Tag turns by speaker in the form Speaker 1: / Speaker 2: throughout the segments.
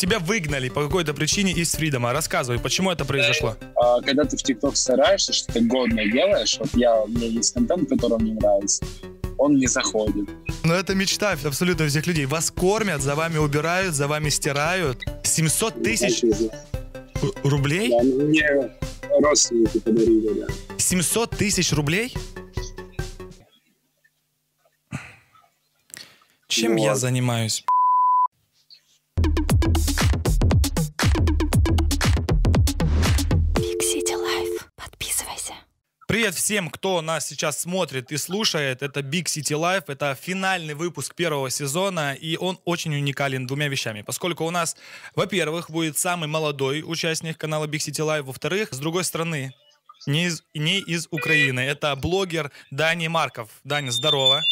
Speaker 1: Тебя выгнали по какой-то причине из Фридома. Рассказывай, почему это произошло?
Speaker 2: А, когда ты в ТикТок стараешься, что-то годное делаешь, вот я, у меня есть контент, который мне нравится, он не заходит.
Speaker 1: Но это мечта абсолютно всех людей. Вас кормят, за вами убирают, за вами стирают. 700 тысяч рублей?
Speaker 2: Да, мне родственники подарили, да.
Speaker 1: 700 тысяч рублей? Чем
Speaker 2: Вот.
Speaker 1: я занимаюсь? Привет всем, кто нас сейчас смотрит и слушает. Это Big City Life, это финальный выпуск первого сезона, и он очень уникален двумя вещами. Поскольку у нас, во-первых, будет самый молодой участник канала Big City Life, во-вторых, с другой стороны, не из, не из Украины. Это блогер Дани Марков. Даня, здорово.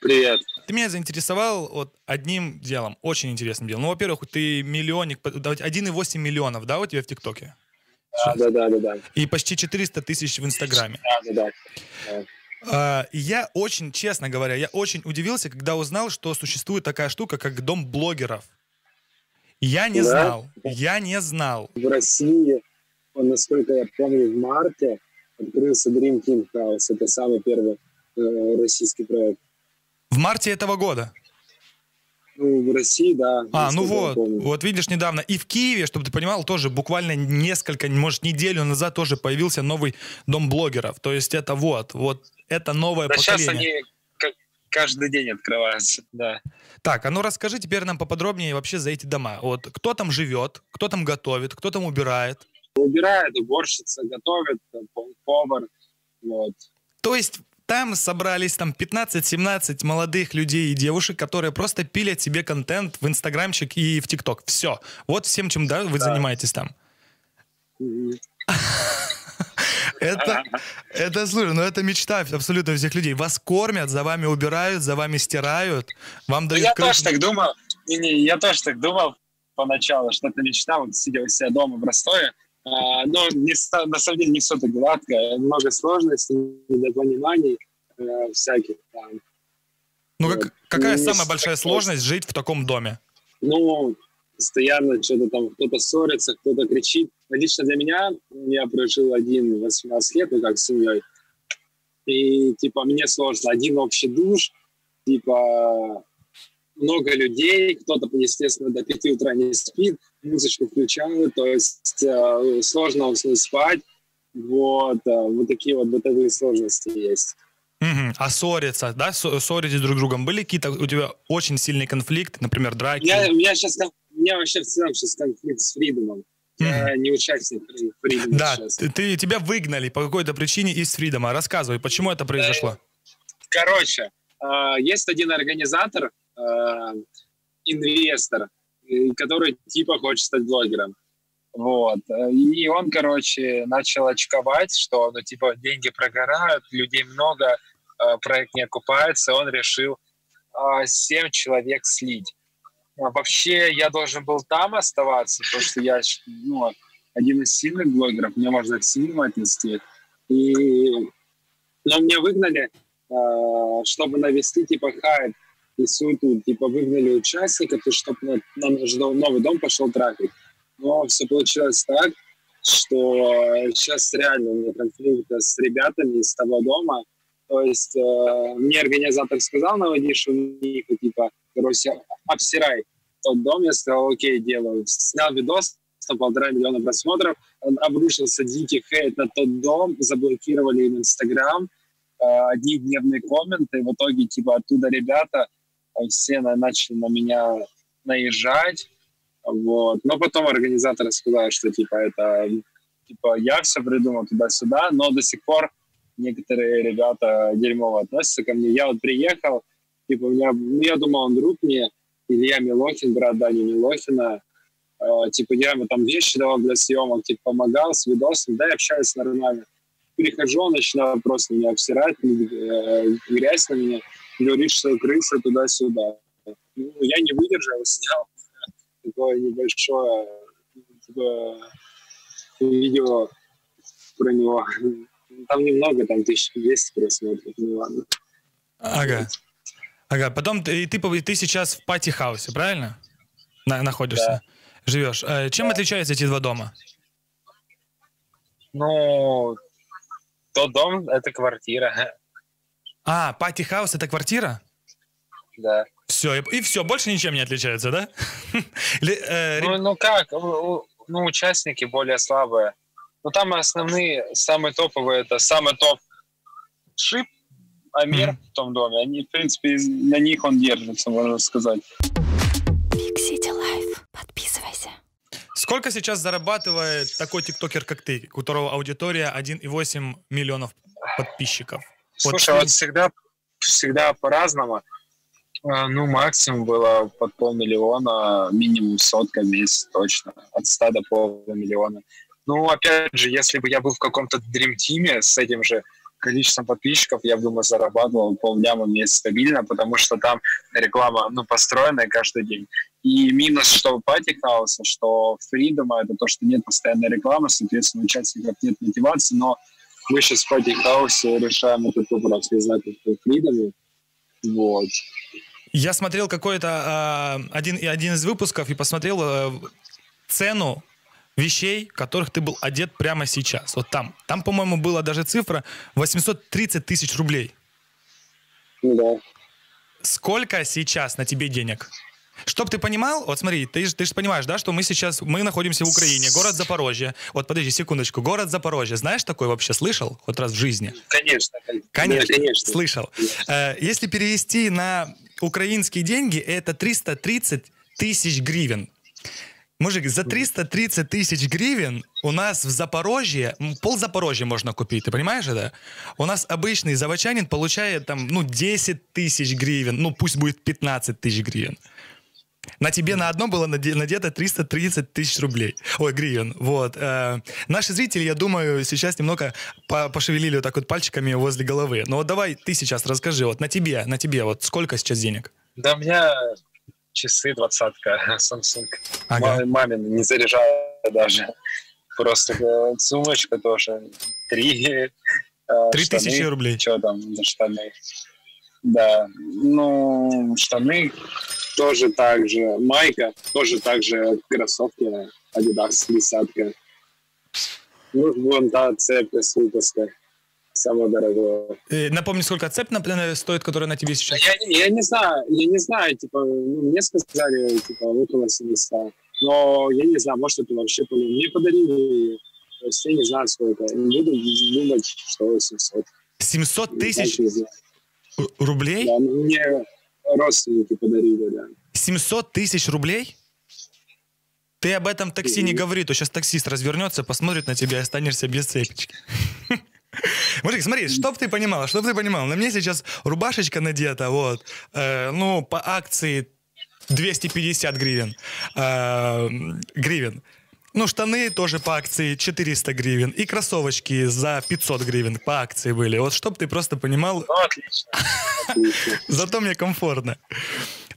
Speaker 2: Привет.
Speaker 1: Ты меня заинтересовал вот одним делом, очень интересным делом. Ну, во-первых, ты миллионник, да, 1,8 миллионов, да, у тебя в ТикТоке?
Speaker 2: Да, да, да, да, да.
Speaker 1: И почти 400 тысяч в Инстаграме.
Speaker 2: Да, да, да.
Speaker 1: Я очень, честно говоря, я очень удивился, когда узнал, что существует такая штука, как дом блогеров. Я не
Speaker 2: Да?
Speaker 1: знал, я не знал.
Speaker 2: В России, насколько я помню, в марте открылся Dream Team House. Это самый первый э, российский проект.
Speaker 1: В марте этого года.
Speaker 2: Ну, в России, да.
Speaker 1: А, ну вот, вот видишь, недавно и в Киеве, чтобы ты понимал, тоже буквально несколько, может, неделю назад тоже появился новый дом блогеров. То есть это вот, вот это новое
Speaker 2: Да сейчас
Speaker 1: поколение.
Speaker 2: они как каждый день открываются, да.
Speaker 1: Так, а ну расскажи теперь нам поподробнее вообще за эти дома. Вот кто там живет, кто там готовит, кто там убирает.
Speaker 2: Убирает, уборщица, готовит, пов- повар, вот.
Speaker 1: То есть там собрались там 15-17 молодых людей и девушек, которые просто пилят себе контент в Инстаграмчик и в ТикТок. Все. Вот всем, чем да, вы занимаетесь там. Это, это, слушай, ну это мечта абсолютно всех людей. Вас кормят, за вами убирают, за вами стирают, вам
Speaker 2: Ну,
Speaker 1: дают
Speaker 2: я тоже так думал. Не-не, я тоже так думал поначалу, что это мечта, вот сидя у себя дома в Ростове. А, но не, на самом деле не все так гладко. Много сложностей, недопониманий э, всяких там.
Speaker 1: Ну как- какая
Speaker 2: Ну,
Speaker 1: самая большая сложность жить в таком доме?
Speaker 2: Ну, постоянно что-то там, кто-то ссорится, кто-то кричит. Но Лично для меня, я прожил один 18 лет, ну как с семьей, и типа мне сложно. Один общий душ, типа много людей, кто-то, естественно, до 5 утра не спит, музычку включают, то есть э, сложно уснуть спать. Вот, э, вот такие вот бытовые сложности есть.
Speaker 1: Мгм. А ссориться, да, Ссо- ссоритесь друг с другом? Были какие-то у тебя очень сильные конфликты, например, драки?
Speaker 2: Я, у меня сейчас, у меня вообще в целом сейчас конфликт с Фридомом. Я не участник Фридома
Speaker 1: Да,
Speaker 2: сейчас.
Speaker 1: ты, ты- тебя выгнали по какой-то причине из Фридома. Рассказывай, почему это произошло?
Speaker 2: Короче, э, есть один организатор, э, инвестор, который типа хочет стать блогером. Вот. И он, короче, начал очковать, что, ну, типа, деньги прогорают, людей много, э, проект не окупается. Он решил э, семь человек слить. А Вообще, я должен был там оставаться, потому что я ну, один из сильных блогеров, мне можно к сильному отнести. И... Но меня выгнали, э, чтобы навести типа хайп и суету, типа выгнали участника, то чтобы на, на дом- новый дом пошел трафик. Но все получилось так, что сейчас реально у меня конфликт с ребятами из того дома. То есть э, мне организатор сказал, наводи шумиху, типа, короче, обсирай тот дом. Я сказал, окей, делаю. Снял видос, на полтора миллиона просмотров, обрушился дикий хейт на тот дом, заблокировали им Инстаграм, э, одни гневные комменты, в итоге, типа, оттуда ребята э, все на- начали на меня наезжать, вот. Но потом организаторы сказали, что, типа, это, типа, я все придумал туда-сюда, но до сих пор некоторые ребята дерьмово относятся ко мне. Я вот приехал, типа, меня, ну, я думал, он друг мне, Илья Милохин, брат Дани Милохина, Э, типа, я ему там вещи давал для съемок, типа, помогал с видосом, да, и общаюсь нормально. Прихожу, он начинает просто меня обсирать, э, грязь на меня, говорит, что крыса туда-сюда. Ну, я не выдержал, снял такое небольшое типа, видео про него. Там немного, там 1200 просмотров, ну ладно.
Speaker 1: Ага. Ага, потом ты, ты, ты сейчас в party house е, правильно? на- находишься, живешь. Э, Чем отличаются эти два дома?
Speaker 2: Ну, тот дом — это квартира,
Speaker 1: А, party house — это квартира?
Speaker 2: да.
Speaker 1: Все, и, все, больше ничем не отличается, да? Э,
Speaker 2: Ну, ну как, ну, участники более слабые. Ну, там основные, самые топовые, это самый топ Шип, Амир в том доме. Они, в принципе, на них он держится, можно сказать.
Speaker 3: Big City Life. Подписывайся.
Speaker 1: Сколько сейчас зарабатывает такой тиктокер, как ты, у которого аудитория 1,8 миллионов подписчиков?
Speaker 2: Слушай,
Speaker 1: ты-
Speaker 2: вот всегда, всегда по-разному. А, Ну, максимум было под полмиллиона, минимум сотка в месяц точно. От 100 до полумиллиона. Ну, опять же, если бы я был в каком-то Team с этим же количеством подписчиков, я бы, зарабатывал полляма в месяц стабильно, потому что там реклама, ну, построенная каждый день. И минус, что Пати Хауса, что Фридома, это то, что нет постоянной рекламы, соответственно, у участников нет мотивации, но мы сейчас в Пати Хаусе решаем этот вопрос, не знаю, как в. Вот.
Speaker 1: Я смотрел какой-то а, один, один из выпусков и посмотрел э, цену вещей, которых ты был одет прямо сейчас. Вот там. Там, по-моему, была даже цифра 830 тысяч рублей.
Speaker 2: Ну да.
Speaker 1: Сколько сейчас на тебе денег? Чтоб ты понимал, вот смотри, ты же ты ж понимаешь, да, что мы сейчас, мы находимся в Украине, город Запорожье. Вот подожди секундочку, город Запорожье, знаешь такой вообще, слышал хоть раз в жизни?
Speaker 2: Конечно.
Speaker 1: Конечно,
Speaker 2: Да, конечно.
Speaker 1: слышал. Э, Если перевести на украинские деньги, это 330 тысяч гривен. Мужик, за 330 тысяч гривен у нас в Запорожье, пол Запорожья можно купить, ты понимаешь это? У нас обычный заводчанин получает там, ну, 10 тысяч гривен, ну, пусть будет 15 тысяч гривен. На тебе на одно было наде- надето 330 тысяч рублей. Ой, гривен. Вот. Э, наши зрители, я думаю, сейчас немного по- пошевелили вот так вот пальчиками возле головы. Но вот давай ты сейчас расскажи, вот на тебе, на тебе, вот сколько сейчас денег?
Speaker 2: Да у меня часы двадцатка Samsung.
Speaker 1: Ага.
Speaker 2: Ма- Мамин не заряжаю даже. Просто э, сумочка тоже. Три. э,
Speaker 1: Три тысячи рублей.
Speaker 2: Что там штаны? Да. Ну, штаны тоже так же. Майка тоже так же. Кроссовки Adidas десятка. Ну, вон та цепь с выпуска. Самого дорогого.
Speaker 1: Э, напомни, сколько цепь, например, стоит, которая на тебе сейчас?
Speaker 2: Я, не- я не знаю, я не знаю, типа, ну, мне сказали, типа, около 700. Но я не знаю, может, это вообще. Мне подарили. То есть я не знаю, сколько. Буду думать, что 800.
Speaker 1: 700
Speaker 2: Я
Speaker 1: тысяч рублей?
Speaker 2: Да, мне родственники подарили, да.
Speaker 1: 700 тысяч рублей? Ты об этом такси не говори, то сейчас таксист развернется, посмотрит на тебя и останешься без цепочки. Мужик, смотри, чтоб ты понимал, чтоб ты понимал, на мне сейчас рубашечка надета, вот, э, ну, по акции 250 гривен, э, гривен. Ну, штаны тоже по акции 400 гривен. И кроссовочки за 500 гривен по акции были. Вот чтоб ты просто понимал,
Speaker 2: Ну, отлично.
Speaker 1: Зато мне комфортно.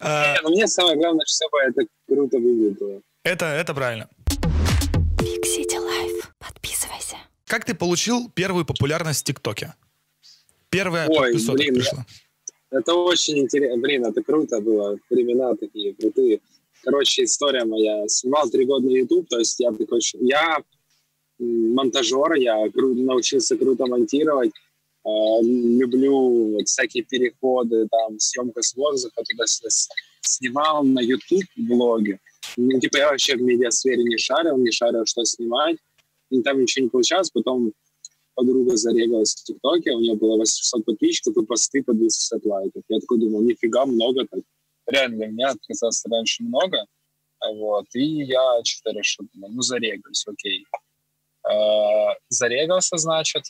Speaker 2: Не, ну, мне самое главное, чтобы это круто выглядело.
Speaker 1: это, это правильно.
Speaker 3: Big City Life. Подписывайся.
Speaker 1: Как ты получил первую популярность в ТикТоке? Первая
Speaker 2: Ой, блин,
Speaker 1: пришла.
Speaker 2: Это очень интересно. Блин, это круто было. Времена такие крутые. Короче, история моя. Снимал три года на YouTube, то есть я такой... Я монтажер, я научился круто монтировать. Э, люблю вот всякие переходы, там, съемка с воздуха, туда-сюда. Снимал на YouTube блоге. Ну, типа я вообще в медиасфере не шарил, не шарил, что снимать. И там ничего не получалось. Потом подруга зарегалась в ТикТоке, у нее было 800 подписчиков и посты по 250 лайков. Я такой думал, нифига много так. Реально для меня оказалось раньше много. А Вот. И я что-то решил, ну зарегаюсь, окей. Э, Зарегался, значит.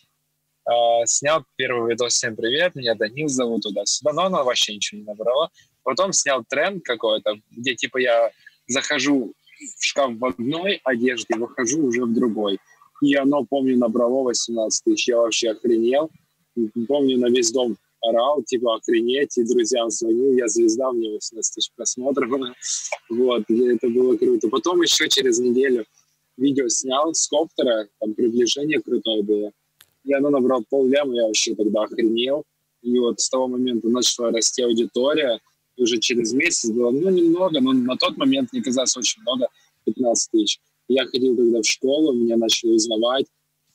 Speaker 2: Э, Снял первый видос «Всем привет», меня Данил зовут туда-сюда, но оно вообще ничего не набрало. Потом снял тренд какой-то, где типа я захожу в шкаф в одной одежде, выхожу уже в другой. И оно, помню, набрало 18 тысяч. Я вообще охренел. Помню, на весь дом орал, типа, охренеть. И друзьям звонил, я звезда, у меня 18 тысяч просмотров. Вот, и это было круто. Потом еще через неделю видео снял с коптера, там приближение крутое было. И оно набрало полляма, я вообще тогда охренел. И вот с того момента начала расти аудитория. И уже через месяц было, ну, немного, но на тот момент мне казалось очень много, 15 тысяч. Я ходил тогда в школу, меня начали узнавать,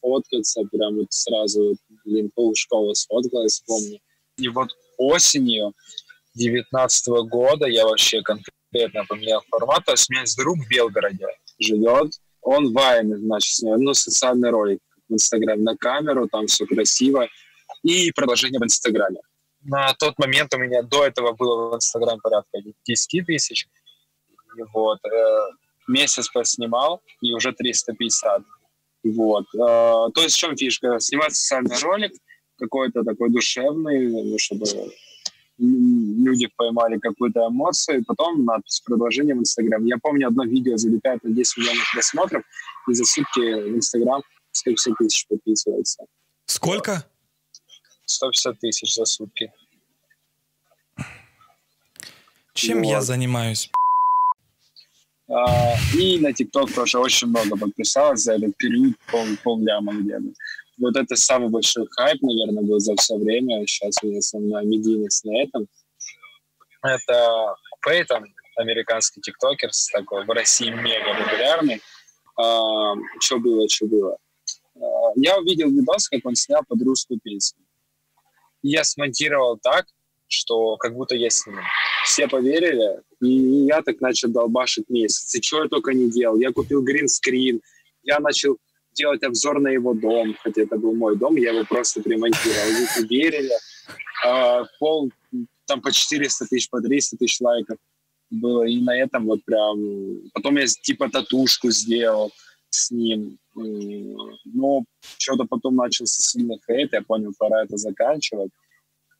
Speaker 2: фоткаться, прям вот сразу, блин, пол школы сфоткалась, помню. И вот осенью 19 года я вообще конкретно поменял формат. То есть у меня есть друг в Белгороде живет, он вайны, значит, снял, ну, социальный ролик в Инстаграме на камеру, там все красиво, и продолжение в Инстаграме. На тот момент у меня до этого было в Инстаграме порядка 10 тысяч. Вот, э, месяц поснимал, и уже 350. Вот. Э, то есть в чем фишка? Снимать социальный ролик, какой-то такой душевный, ну, чтобы люди поймали какую-то эмоцию, и потом надпись продолжение в Инстаграм. Я помню, одно видео залетает на 10 миллионов просмотров, и за сутки в Инстаграм 150 тысяч подписывается.
Speaker 1: Сколько?
Speaker 2: 150 тысяч за сутки.
Speaker 1: Чем
Speaker 2: Вот.
Speaker 1: я занимаюсь?
Speaker 2: А, и на ТикТок тоже очень много подписалось за этот период, пол, полляма где-то. Вот это самый большой хайп, наверное, был за все время. Сейчас у меня основная медийность на этом. Это Пейтон, американский тиктокер, такой в России мега популярный. А, что было, что было? А, я увидел видос, как он снял под русскую песню. Я смонтировал так, что как будто я с ним. Все поверили, и я так начал долбашить месяц. И что я только не делал. Я купил гринскрин, я начал делать обзор на его дом, хотя это был мой дом, я его просто примонтировал. Люди верили. А, пол, там по 400 тысяч, по 300 тысяч лайков было. И на этом вот прям... Потом я типа татушку сделал с ним. Но что-то потом начался сильный хейт, я понял, пора это заканчивать.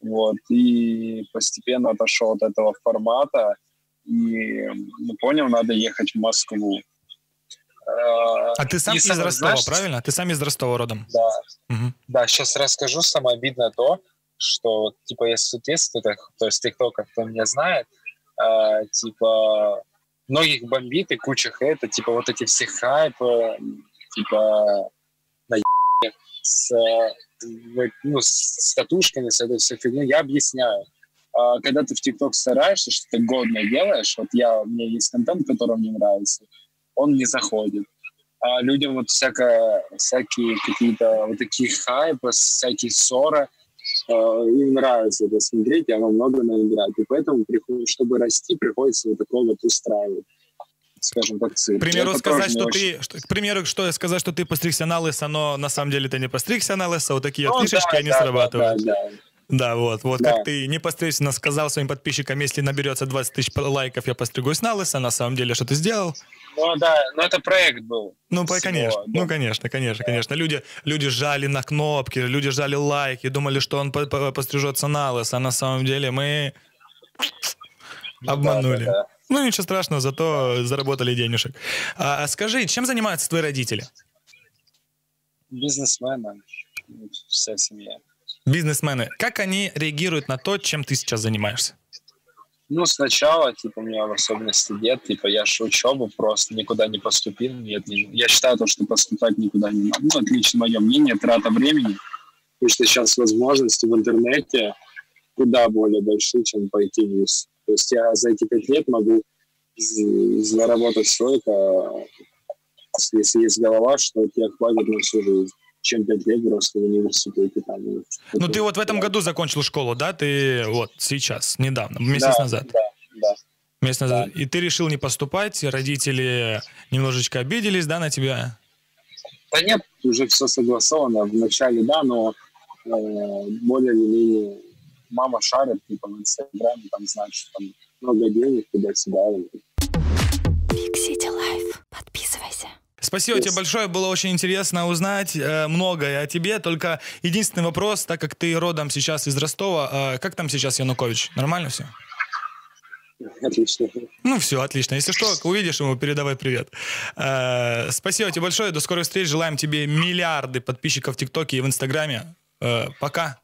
Speaker 2: Вот, и постепенно отошел от этого формата и ну, понял, надо ехать в Москву. А
Speaker 1: А ты сам
Speaker 2: и
Speaker 1: из Ростова,
Speaker 2: знаешь,
Speaker 1: правильно? Ты сам из Ростова родом.
Speaker 2: Да,
Speaker 1: Мгм.
Speaker 2: да, сейчас расскажу. Самое обидное то, что, типа, я соответствую, то есть тиктокер, кто меня знает, а, типа, многих бомбит и куча хейта, типа, вот эти все хайпы, типа, на с, э, ну, с, татушками, с этой всей фигней, я объясняю. А, когда ты в ТикТок стараешься, что-то годное делаешь, вот я, у меня есть контент, который мне нравится, он не заходит. А людям вот всякое, всякие какие-то вот такие хайпы, всякие ссоры, э, им нравится это смотреть, и оно много наиграть. И поэтому, чтобы расти, приходится вот такое вот устраивать. Скажем так, цирк.
Speaker 1: К примеру,
Speaker 2: Это
Speaker 1: сказать,
Speaker 2: не
Speaker 1: что
Speaker 2: очень-
Speaker 1: ты, что- к примеру, что сказать, что ты постригся на лысо, но на самом деле ты не постригся на лысо, вот такие
Speaker 2: Ну,
Speaker 1: вот фишечки,
Speaker 2: да,
Speaker 1: они
Speaker 2: да,
Speaker 1: срабатывают.
Speaker 2: Да, да, да.
Speaker 1: Да, вот, вот
Speaker 2: Да.
Speaker 1: как ты непосредственно сказал своим подписчикам, если наберется 20 тысяч лайков, я постригусь на лысо, на самом деле, что ты сделал?
Speaker 2: Ну да, но это проект был.
Speaker 1: Ну,
Speaker 2: Всего,
Speaker 1: конечно,
Speaker 2: да.
Speaker 1: ну, конечно, конечно, конечно. Люди, люди жали на кнопки, люди жали лайки, думали, что он по- по- пострижется на лысо, а на самом деле мы обманули.
Speaker 2: Да, да, да.
Speaker 1: Ну, ничего страшного, зато заработали денежек. А, а скажи, чем занимаются твои родители?
Speaker 2: Бизнесмены, ну, вся семья.
Speaker 1: Бизнесмены. Как они реагируют на то, чем ты сейчас занимаешься?
Speaker 2: Ну, сначала, типа, у меня в особенности дед, типа, я же учебу просто никуда не поступил, нет, не- я считаю, то, что поступать никуда не надо. Ну, отлично мое мнение, трата времени, потому что сейчас возможности в интернете куда более большие, чем пойти ВУЗ. То есть я за эти пять лет могу заработать столько, если есть голова, что тебе хватит на всю жизнь, чем пять лет просто в университете. Там,
Speaker 1: Ну, ты вот в этом году закончил школу, да? Ты вот сейчас, недавно, месяц
Speaker 2: Да,
Speaker 1: назад.
Speaker 2: Да, да.
Speaker 1: Месяц назад. И ты решил не поступать, родители немножечко обиделись, да, на тебя?
Speaker 2: Да нет, уже все согласовано. Вначале да, но э, более или менее мама шарит, типа в Инстаграме, там, значит, там много денег туда-сюда.
Speaker 3: Big City Life. Подписывайся.
Speaker 1: Спасибо
Speaker 2: Yes.
Speaker 1: тебе большое, было очень интересно узнать э, многое о тебе. Только единственный вопрос, так как ты родом сейчас из Ростова, э, как там сейчас Янукович? Нормально все?
Speaker 2: Отлично.
Speaker 1: Ну все, отлично. Если что, увидишь ему, передавай привет. Э, спасибо тебе большое, до скорых встреч. Желаем тебе миллиарды подписчиков в ТикТоке и в Инстаграме. Э, пока.